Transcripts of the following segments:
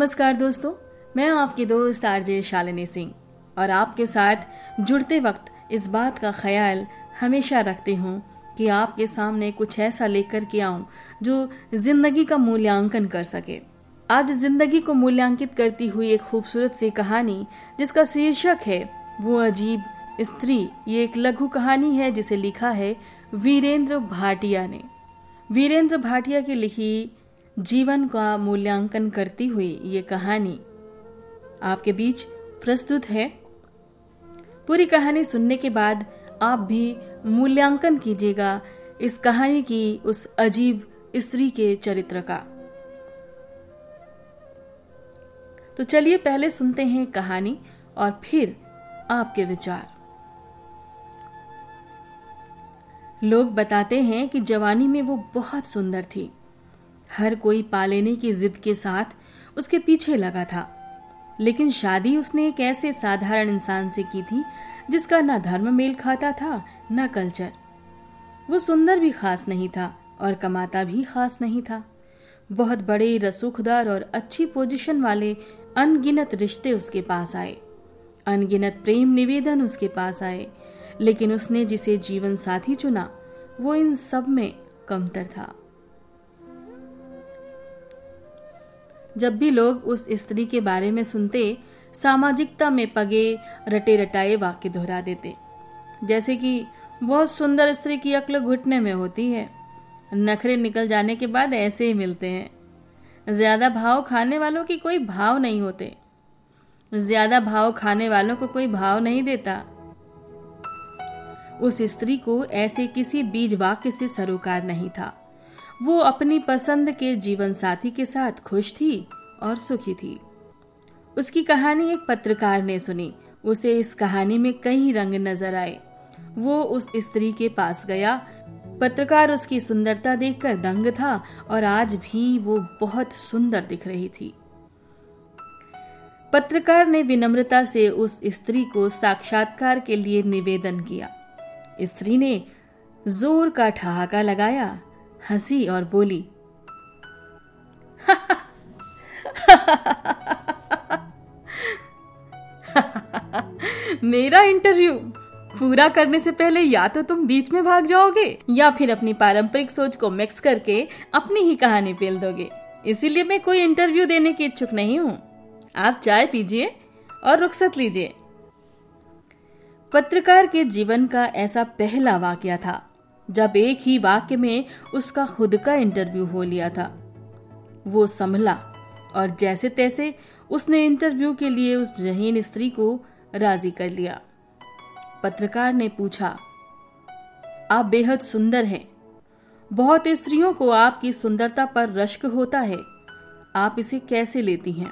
नमस्कार दोस्तों, मैं आपकी दोस्त आरजे शालिनी सिंह और आपके साथ जुड़ते वक्त इस बात का ख्याल हमेशा रखती हूँ कि आपके सामने कुछ ऐसा लेकर के आऊँ जो ज़िंदगी का मूल्यांकन कर सके। आज ज़िंदगी को मूल्यांकित करती हुई एक खूबसूरत सी कहानी जिसका शीर्षक है, वो अजीब स्त्री, ये एक लघु कहानी है जिसे लिखा है वीरेंद्र भाटिया ने। वीरेंद्र भाटिया की लिखी जीवन का मूल्यांकन करती हुई ये कहानी आपके बीच प्रस्तुत है। पूरी कहानी सुनने के बाद आप भी मूल्यांकन कीजिएगा इस कहानी की उस अजीब स्त्री के चरित्र का। तो चलिए पहले सुनते हैं कहानी और फिर आपके विचार। लोग बताते हैं कि जवानी में वो बहुत सुंदर थी। हर कोई पा लेने की जिद के साथ उसके पीछे लगा था। लेकिन शादी उसने एक ऐसे साधारण इंसान से की थी, जिसका ना धर्म मेल खाता था, ना कल्चर। वो सुंदर भी खास नहीं था और कमाता भी खास नहीं था। बहुत बड़े रसूखदार और अच्छी पोजीशन वाले अनगिनत रिश्ते उसके पास आए। अनगिनत प्रेम निवेदन उसके पास आए। लेकिन उसने जिसे जीवन साथी चुना, वो इन सब में कमतर था। जब भी लोग उस स्त्री के बारे में सुनते, सामाजिकता में पगे, रटे रटाए वाक्य दोहरा देते। जैसे कि, बहुत सुंदर स्त्री की अक्ल घुटने में होती है। नखरे निकल जाने के बाद ऐसे ही मिलते हैं। ज़्यादा भाव खाने वालों की कोई भाव नहीं होते। ज़्यादा भाव खाने वालों को कोई भाव नहीं देता। उस स्त्री को ऐसे किसी बीज वाक्य से सरोकार नहीं था। वो अपनी पसंद के जीवन साथी के साथ खुश थी और सुखी थी। उसकी कहानी एक पत्रकार ने सुनी। उसे इस कहानी में कई रंग नज़र आए। वो उस स्त्री के पास गया। पत्रकार उसकी सुंदरता देखकर दंग था और आज भी वो बहुत सुंदर दिख रही थी। पत्रकार ने विनम्रता से उस स्त्री को साक्षात्कार के लिए निवेदन किया। स्त्री ने ज़ोर का ठहाका लगाया हँसी और बोली, मेरा इंटरव्यू पूरा करने से पहले या तो तुम बीच में भाग जाओगे या फिर अपनी पारंपरिक सोच को मिक्स करके अपनी ही कहानी पेल दोगे। इसीलिए मैं कोई इंटरव्यू देने की इच्छुक नहीं हूँ। आप चाय पीजिए और रुखसत लीजिए। पत्रकार के जीवन का ऐसा पहला वाक्य था। जब एक ही वाक्य में उसका खुद का इंटरव्यू हो लिया था। वो संभला, और जैसे तैसे उसने इंटरव्यू के लिए उस जहीन स्त्री को राज़ी कर लिया। पत्रकार ने पूछा, आप बेहद सुंदर हैं। बहुत स्त्रियों को आपकी सुंदरता पर रश्क होता है। आप इसे कैसे लेती हैं?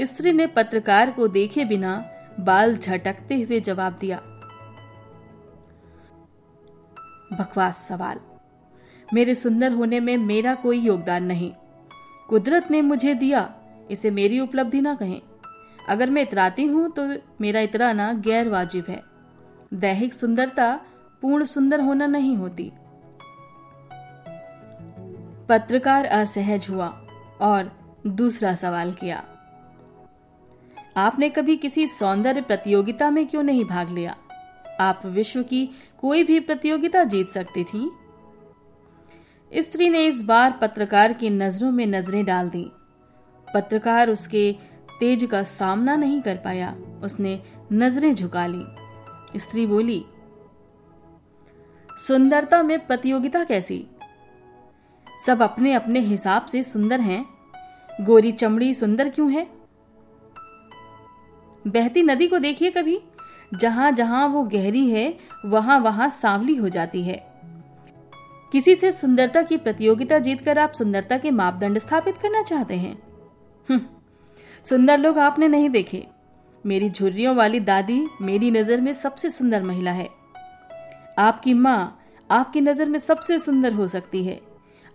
स्त्री ने पत्रकार को देखे बिना बाल झटकते हुए जवाब दिया बकवास सवाल। मेरे सुंदर होने में मेरा कोई योगदान नहीं। कुदरत ने मुझे दिया, इसे मेरी उपलब्धि ना कहें। अगर मैं इतराती हूँ तो मेरा इतराना गैर वाजिब है। दैहिक सुंदरता पूर्ण सुंदर होना नहीं होती। पत्रकार असहज हुआ और दूसरा सवाल किया। आपने कभी किसी सौंदर्य प्रतियोगिता में क्यों नहीं भाग लिया? आप विश्व की कोई भी प्रतियोगिता जीत सकती थी। स्त्री ने इस बार पत्रकार की नज़रों में नज़रें डाल दी। पत्रकार उसके तेज का सामना नहीं कर पाया। उसने नज़रें झुका ली। स्त्री बोली, सुंदरता में प्रतियोगिता कैसी? सब अपने अपने हिसाब से सुंदर हैं। गोरी चमड़ी सुंदर क्यों है? बहती नदी को देखिए कभी। जहाँ जहाँ वो गहरी है वहाँ वहाँ सांवली हो जाती है। किसी से सुंदरता की प्रतियोगिता जीतकर आप सुंदरता के मापदंड स्थापित करना चाहते हैं? हम्म, सुंदर लोग आपने नहीं देखे। मेरी झुर्रियों वाली दादी मेरी नज़र में सबसे सुंदर महिला है। आपकी माँ आपकी नज़र में सबसे सुंदर हो सकती है।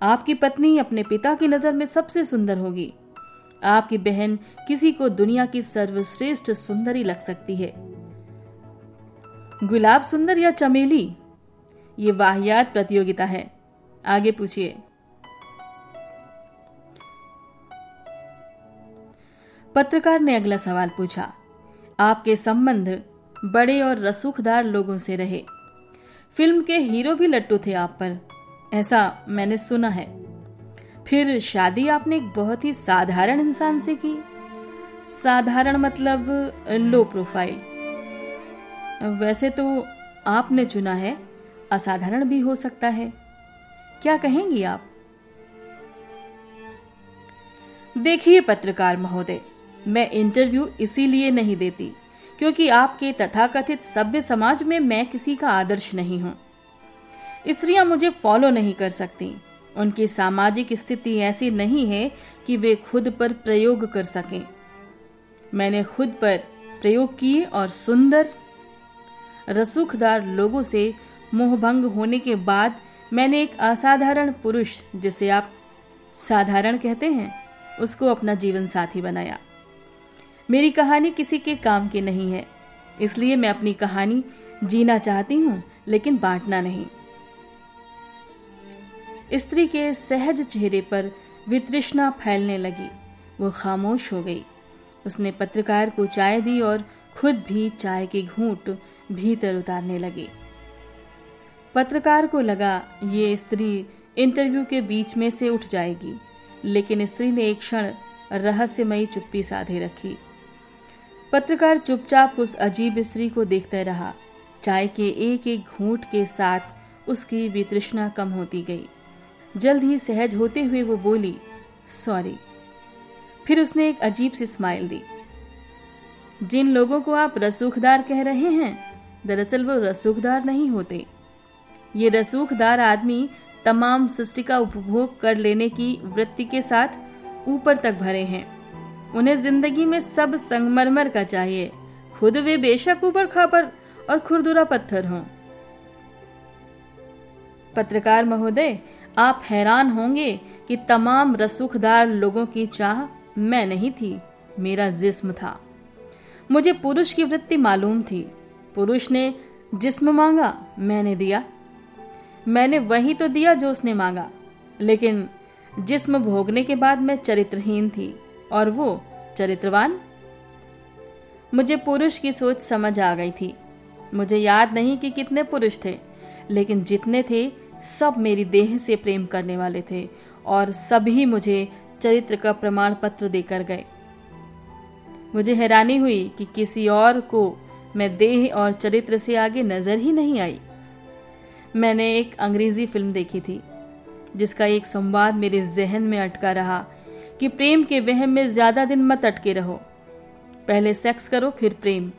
आपकी पत्नी अपने पिता की नज़र में सबसे सुंदर होगी। आपकी बहन किसी को दुनिया की सर्वश्रेष्ठ सुंदरी लग सकती है। गुलाब सुंदर या चमेली? ये वाहियात प्रतियोगिता है। आगे पूछिए। पत्रकार ने अगला सवाल पूछा। आपके संबंध बड़े और रसूखदार लोगों से रहे। फ़िल्म के हीरो भी लट्टू थे आप पर। ऐसा मैंने सुना है। फिर शादी आपने एक बहुत ही साधारण इंसान से की। साधारण मतलब लो प्रोफ़ाइल। वैसे तो आपने चुना है, असाधारण भी हो सकता है। क्या कहेंगी आप? देखिए पत्रकार महोदय, मैं इंटरव्यू इसीलिए नहीं देती, क्योंकि आपके तथाकथित सभ्य समाज में मैं किसी का आदर्श नहीं हूँ। स्त्रियाँ मुझे फॉलो नहीं कर सकती, उनकी सामाजिक स्थिति ऐसी नहीं है कि वे खुद पर प्रयोग कर सकें। मैंने खुद पर प्रयोग किए और सुंदर रसूखदार लोगों से मोहभंग होने के बाद मैंने एक असाधारण पुरुष, जिसे आप साधारण कहते हैं, उसको अपना जीवन साथी बनाया। मेरी कहानी किसी के काम की नहीं है, इसलिए मैं अपनी कहानी जीना चाहती हूँ, लेकिन बांटना नहीं। स्त्री के सहज चेहरे पर वितृष्णा फैलने लगी, वो खामोश हो गई। उसने पत्रकार को चाय दी और खुद भी चाय के घूंट भीतर उतारने लगे। पत्रकार को लगा, ये स्त्री इंटरव्यू के बीच में से उठ जाएगी, लेकिन स्त्री ने एक क्षण रहस्यमयी चुप्पी साधे रखी। पत्रकार चुपचाप उस अजीब स्त्री को देखता रहा। चाय के एक एक घूंट के साथ उसकी वितृष्णा कम होती गई। जल्द ही सहज होते हुए वो बोली, सॉरी। फिर उसने एक अजीब सी स्माइल दी, जिन लोगों को आप रसूखदार कह रहे हैं दरअसल वो रसूखदार नहीं होते। ये रसूखदार आदमी तमाम सृष्टि का उपभोग कर लेने की वृत्ति के साथ ऊपर तक भरे हैं। उन्हें ज़िंदगी में सब संगमरमर का चाहिए। खुद वे बेशक ऊपर खापर और खुरदुरा पत्थर हों। पत्रकार महोदय, आप हैरान होंगे कि तमाम रसूखदार लोगों की चाह मैं नहीं थी, मेरा जिस्म था। मुझे पुरुष की वृत्ति मालूम थी। पुरुष ने जिस्म मांगा, मैंने दिया। मैंने वही तो दिया जो उसने मांगा। लेकिन जिस्म भोगने के बाद मैं चरित्रहीन थी, और वो चरित्रवान। मुझे पुरुष की सोच समझ आ गई थी। मुझे याद नहीं कि कितने पुरुष थे, लेकिन जितने थे, सब मेरी देह से प्रेम करने वाले थे, और सभी मुझे चरित्र का प्रमाण पत्र देकर गए। मुझे हैरानी हुई कि किसी और को मैं देह और चरित्र से आगे नज़र ही नहीं आई। मैंने एक अंग्रेज़ी फ़िल्म देखी थी, जिसका एक संवाद मेरे जहन में अटका रहा कि प्रेम के वहम में ज़्यादा दिन मत अटके रहो। पहले सेक्स करो, फिर प्रेम।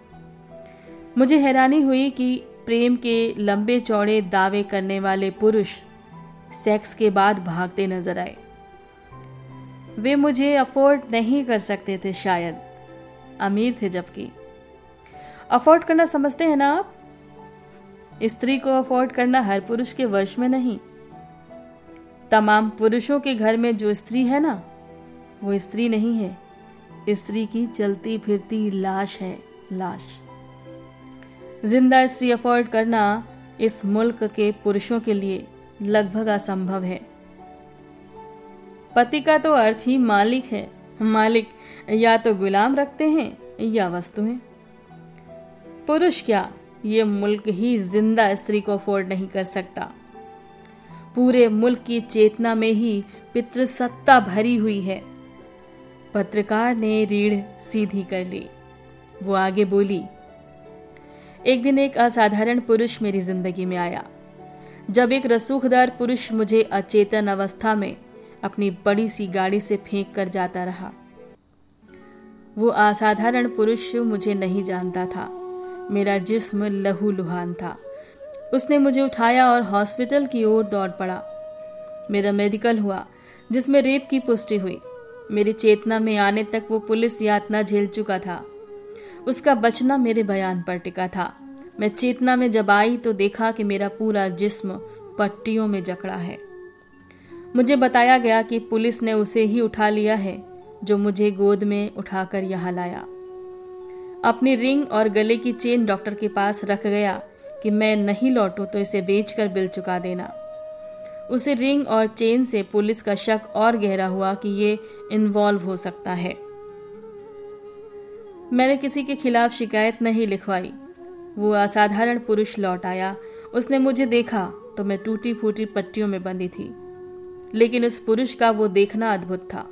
मुझे हैरानी हुई कि प्रेम के लंबे चौड़े दावे करने वाले पुरुष सेक्स के बाद भागते नज़र आए। वे मुझे अफोर्ड नहीं कर सकते थे शायद, अमीर थे जबकि। अफोर्ड करना समझते हैं ना आप? स्त्री को अफोर्ड करना हर पुरुष के वश में नहीं। तमाम पुरुषों के घर में जो स्त्री है ना, वो स्त्री नहीं है। स्त्री की चलती फिरती लाश है, लाश। ज़िंदा स्त्री अफोर्ड करना इस मुल्क के पुरुषों के लिए लगभग असंभव है। पति का तो अर्थ ही मालिक है। मालिक या तो गुलाम रखते हैं या वस्तुएँ। पुरुष क्या? ये मुल्क ही ज़िंदा स्त्री को अफोर्ड नहीं कर सकता। पूरे मुल्क की चेतना में ही पितृसत्ता भरी हुई है। पत्रकार ने रीढ़ सीधी कर ली। वो आगे बोली, एक दिन एक असाधारण पुरुष मेरी ज़िंदगी में आया। जब एक रसूखदार पुरुष मुझे अचेतन अवस्था में अपनी बड़ी सी गाड़ी से फेंक कर जाता रहा। वो असाधारण पुरुष मुझे नहीं जानता था। मेरा जिस्म लहू लुहान था। उसने मुझे उठाया और हॉस्पिटल की ओर दौड़ पड़ा। मेरा मेडिकल हुआ, जिसमें रेप की पुष्टि हुई। मेरी चेतना में आने तक वो पुलिस यातना झेल चुका था। उसका बचना मेरे बयान पर टिका था। मैं चेतना में जब आई तो देखा कि मेरा पूरा जिस्म पट्टियों में जकड़ा है। मुझे बताया गया कि पुलिस ने उसे ही उठा लिया है, जो मुझे गोद में उठाकर यहाँ लाया। अपनी रिंग और गले की चेन डॉक्टर के पास रख गया कि मैं नहीं लौटू तो इसे बेचकर बिल चुका देना। उसे रिंग और चेन से पुलिस का शक और गहरा हुआ कि ये इन्वॉल्व हो सकता है। मैंने किसी के खिलाफ शिकायत नहीं लिखवाई। वो असाधारण पुरुष लौट आया। उसने मुझे देखा तो मैं टूटी फूटी पट्टियों में बंधी थी। लेकिन उस पुरुष का वो देखना अद्भुत था।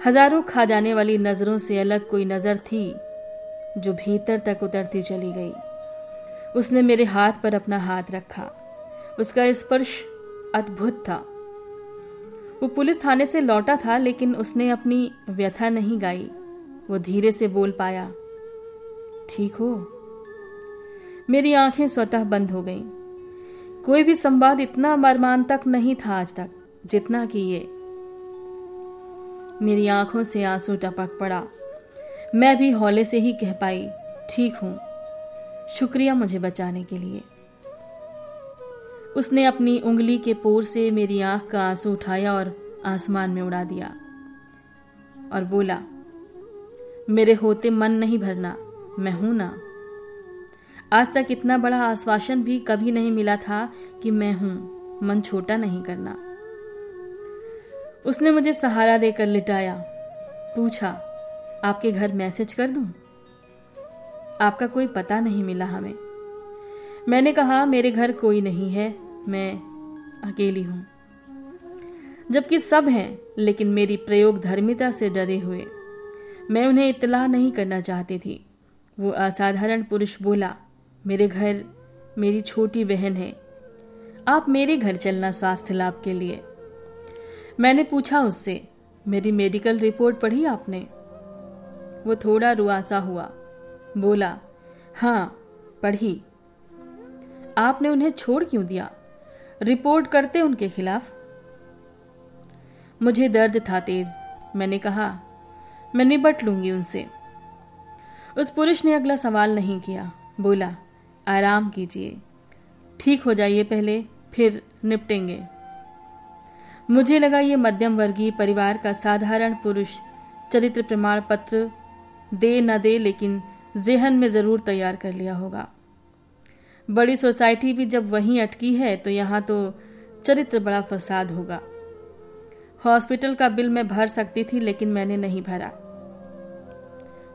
हज़ारों खा जाने वाली नज़रों से अलग कोई नज़र थी, जो भीतर तक उतरती चली गई। उसने मेरे हाथ पर अपना हाथ रखा। उसका स्पर्श अद्भुत था। वो पुलिस थाने से लौटा था, लेकिन उसने अपनी व्यथा नहीं गाई। वो धीरे से बोल पाया, ठीक हो। मेरी आँखें स्वतः बंद हो गईं। कोई भी संवाद इतना मर्मांतक नहीं था आज तक, जितना कि ये। मेरी आँखों से आँसू टपक पड़ा। मैं भी हौले से ही कह पाई, ठीक हूँ। शुक्रिया मुझे बचाने के लिए। उसने अपनी उंगली के पोर से मेरी आँख का आँसू उठाया और आसमान में उड़ा दिया और बोला, मेरे होते मन नहीं भरना, मैं हूँ ना। आज तक इतना बड़ा आश्वासन भी कभी नहीं मिला था कि मैं हूँ, मन छोटा नहीं करना। उसने मुझे सहारा देकर लिटाया। पूछा, आपके घर मैसेज कर दूँ? आपका कोई पता नहीं मिला हमें। मैंने कहा, मेरे घर कोई नहीं है, मैं अकेली हूँ। जबकि सब हैं, लेकिन मेरी प्रयोग धर्मिता से डरे हुए। मैं उन्हें इतला नहीं करना चाहती थी। वो असाधारण पुरुष बोला, मेरे घर मेरी छोटी बहन है। आप मेरे घर चलना स्वास्थ्य लाभ के लिए मैंने पूछा उससे, मेरी मेडिकल रिपोर्ट पढ़ी आपने? वो थोड़ा रुआसा हुआ, बोला हाँ पढ़ी। आपने उन्हें छोड़ क्यों दिया? रिपोर्ट करते उनके खिलाफ? मुझे दर्द था तेज, मैंने कहा, मैं निबट लूँगी उनसे। उस पुरुष ने अगला सवाल नहीं किया, बोला, आराम कीजिए। ठीक हो जाइए पहले, फिर निपटेंगे। मुझे लगा ये मध्यम वर्गीय परिवार का साधारण पुरुष चरित्र प्रमाण पत्र दे न दे, लेकिन जेहन में ज़रूर तैयार कर लिया होगा। बड़ी सोसाइटी भी जब वहीं अटकी है तो यहाँ तो चरित्र बड़ा फसाद होगा। हॉस्पिटल का बिल मैं भर सकती थी, लेकिन मैंने नहीं भरा।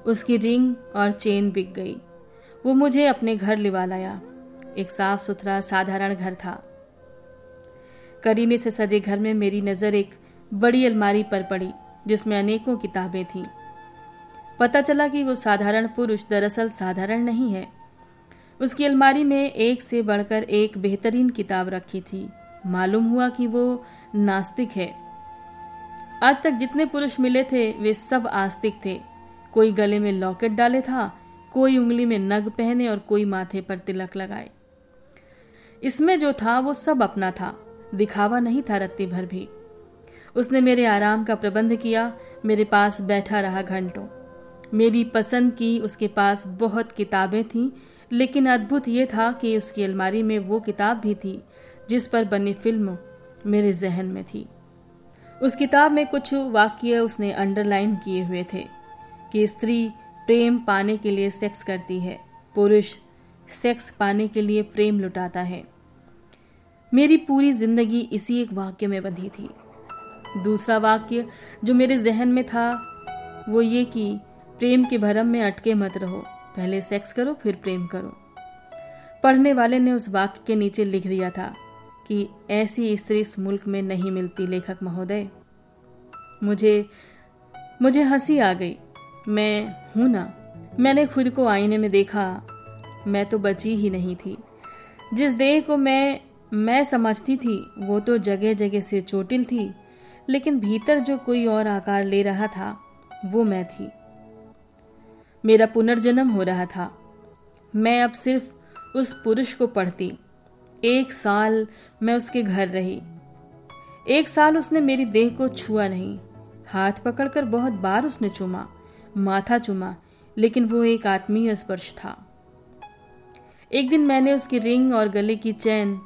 उसकी रिंग और चेन बिक गई। वो मुझे अपने घर लिवा लाया। एक साफ़ सुथरा साधारण घर था। करीने से सजे घर में मेरी नज़र एक बड़ी अलमारी पर पड़ी, जिसमें अनेकों किताबें थीं। पता चला कि वो साधारण पुरुष दरअसल साधारण नहीं है। उसकी अलमारी में एक से बढ़कर एक बेहतरीन किताब रखी थी। मालूम हुआ कि वो नास्तिक है। आज तक जितने पुरुष मिले थे, वे सब आस्तिक थे। कोई गले में लॉकेट डाले था, कोई उंगली में नग पहने और कोई माथे पर तिलक लगाए। इसमें जो था, वो सब अपना था। दिखावा नहीं था रत्ती भर भी। उसने मेरे आराम का प्रबंध किया, मेरे पास बैठा रहा घंटों। मेरी पसंद की उसके पास बहुत किताबें थीं, लेकिन अद्भुत ये था कि उसकी अलमारी में वो किताब भी थी, जिस पर बनी फ़िल्म मेरे जहन में थी। उस किताब में कुछ वाक्य उसने अंडरलाइन किए हुए थे, कि स्त्री प्रेम पाने के लिए सेक्स करती है, पुरुष सेक्स पाने के लिए प्रेम लुटाता है। मेरी पूरी ज़िंदगी इसी एक वाक्य में बंधी थी। दूसरा वाक्य जो मेरे जहन में था, वो ये कि प्रेम के भरम में अटके मत रहो, पहले सेक्स करो, फिर प्रेम करो। पढ़ने वाले ने उस वाक्य के नीचे लिख दिया था कि ऐसी स्त्री इस मुल्क में नहीं मिलती, लेखक महोदय। मुझे मुझे हँसी आ गई। मैं हूँ ना, मैंने खुद को आईने में देखा, मैं तो बची ही नहीं थी। जिस देह को मैं मैं समझती थी, वो तो जगह जगह से चोटिल थी, लेकिन भीतर जो कोई और आकार ले रहा था, वो मैं थी। मेरा पुनर्जन्म हो रहा था। मैं अब सिर्फ़ उस पुरुष को पढ़ती। एक साल मैं उसके घर रही। एक साल उसने मेरी देह को छुआ नहीं। हाथ पकड़कर बहुत बार उसने चुमा, माथा चुमा, लेकिन वो एक आत्मीय स्पर्श था। एक दिन मैंने उसकी रिंग और गले की चैन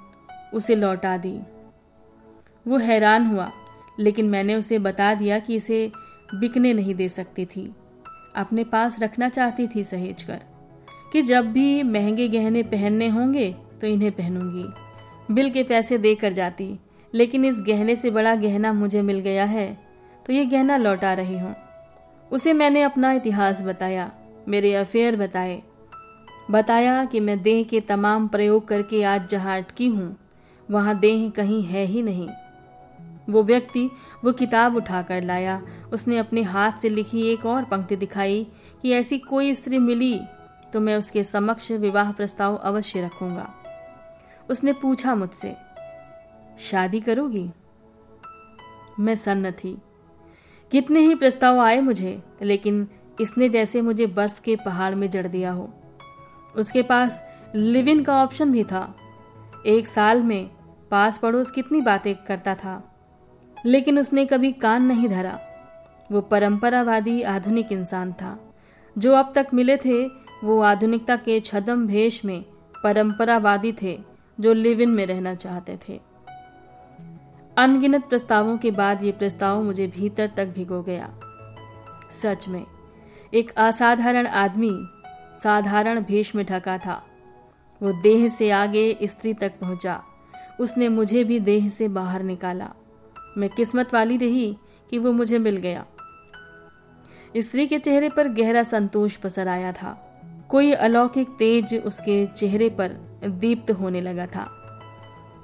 उसे लौटा दी। वो हैरान हुआ, लेकिन मैंने उसे बता दिया कि इसे बिकने नहीं दे सकती थी। अपने पास रखना चाहती थी सहेज कर कि जब भी महँगे गहने पहनने होंगे तो इन्हें पहनूँगी। बिल के पैसे देकर जाती, लेकिन इस गहने से बड़ा गहना मुझे मिल गया है तो ये गहना लौटा रही हूँ। उसे मैंने अपना इतिहास बताया, मेरे अफेयर बताए। बताया कि मैं देह के तमाम प्रयोग करके आज जहाँ अटकी हूँ। वहाँ देह कहीं है ही नहीं। वो व्यक्ति वो किताब उठाकर लाया। उसने अपने हाथ से लिखी एक और पंक्ति दिखाई कि ऐसी कोई स्त्री मिली तो मैं उसके समक्ष विवाह प्रस्ताव अवश्य रखूँगा। उसने पूछा मुझसे, शादी करोगी? मैं सन्न थी। कितने ही प्रस्ताव आए मुझे, लेकिन इसने जैसे मुझे बर्फ़ के पहाड़ में जड़ दिया हो। उसके पास लिव इन का ऑप्शन भी था। एक साल में पास पड़ोस कितनी बातें करता था। लेकिन उसने कभी कान नहीं धरा। वो परंपरावादी आधुनिक इंसान था। जो अब तक मिले थे, वो आधुनिकता के छदम भेष में परंपरावादी थे, जो लिव इन में रहना चाहते थे। अनगिनत प्रस्तावों के बाद ये प्रस्ताव मुझे भीतर तक भिगो गया। सच में, एक असाधारण आदमी, साधारण भेष में ढका था। वो देह से आगे स्त्री तक पहुँचा। उसने मुझे भी देह से बाहर निकाला। मैं किस्मत वाली रही कि वो मुझे मिल गया। स्त्री के चेहरे पर गहरा संतोष पसर आया था। कोई अलौकिक तेज उसके चेहरे पर दीप्त होने लगा था।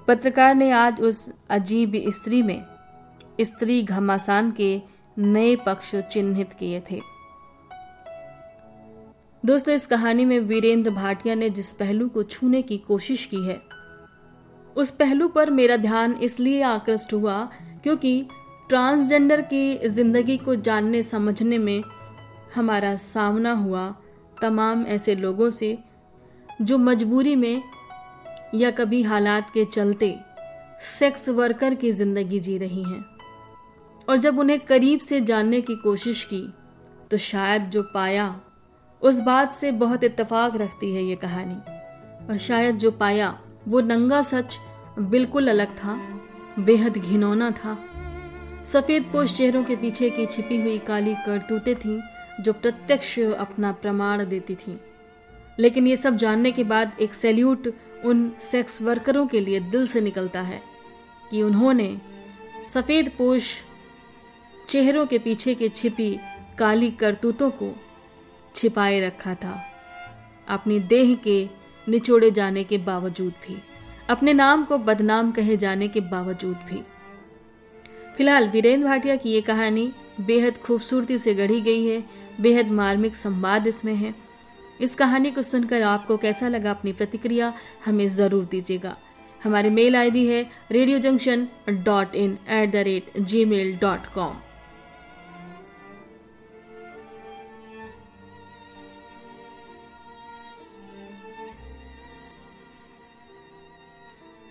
पत्रकार ने आज उस अजीब स्त्री में स्त्री घमासान के नए पक्ष चिन्हित किए थे। दोस्तों, इस कहानी में वीरेंद्र भाटिया ने जिस पहलू को छूने की कोशिश की है उस पहलू पर मेरा ध्यान इसलिए आकृष्ट हुआ क्योंकि ट्रांसजेंडर की ज़िंदगी को जानने समझने में हमारा सामना हुआ तमाम ऐसे लोगों से जो मजबूरी में या कभी हालात के चलते सेक्स वर्कर की ज़िंदगी जी रही हैं। और जब उन्हें करीब से जानने की कोशिश की तो शायद जो पाया, उस बात से बहुत इत्तेफाक रखती है ये कहानी। और शायद जो पाया, वो नंगा सच बिल्कुल अलग था, बेहद घिनौना था। सफ़ेद पोष चेहरों के पीछे की छिपी हुई काली करतूतें थीं, जो प्रत्यक्ष अपना प्रमाण देती थीं। लेकिन ये सब जानने के बाद एक सैल्यूट उन सेक्स वर्करों के लिए दिल से निकलता है, कि उन्होंने सफ़ेद पोष चेहरों के पीछे के छिपी काली करतूतों को छिपाए रखा था, अपनी देह के निचोड़े जाने के बावजूद भी। अपने नाम को बदनाम कहे जाने के बावजूद भी। फ़िलहाल वीरेंद्र भाटिया की ये कहानी बेहद खूबसूरती से गढ़ी गई है, बेहद मार्मिक संवाद इसमें है। इस कहानी को सुनकर आपको कैसा लगा अपनी प्रतिक्रिया, हमें ज़रूर दीजिएगा। हमारी मेल आईडी है radio junction dot in at the rate gmail dot com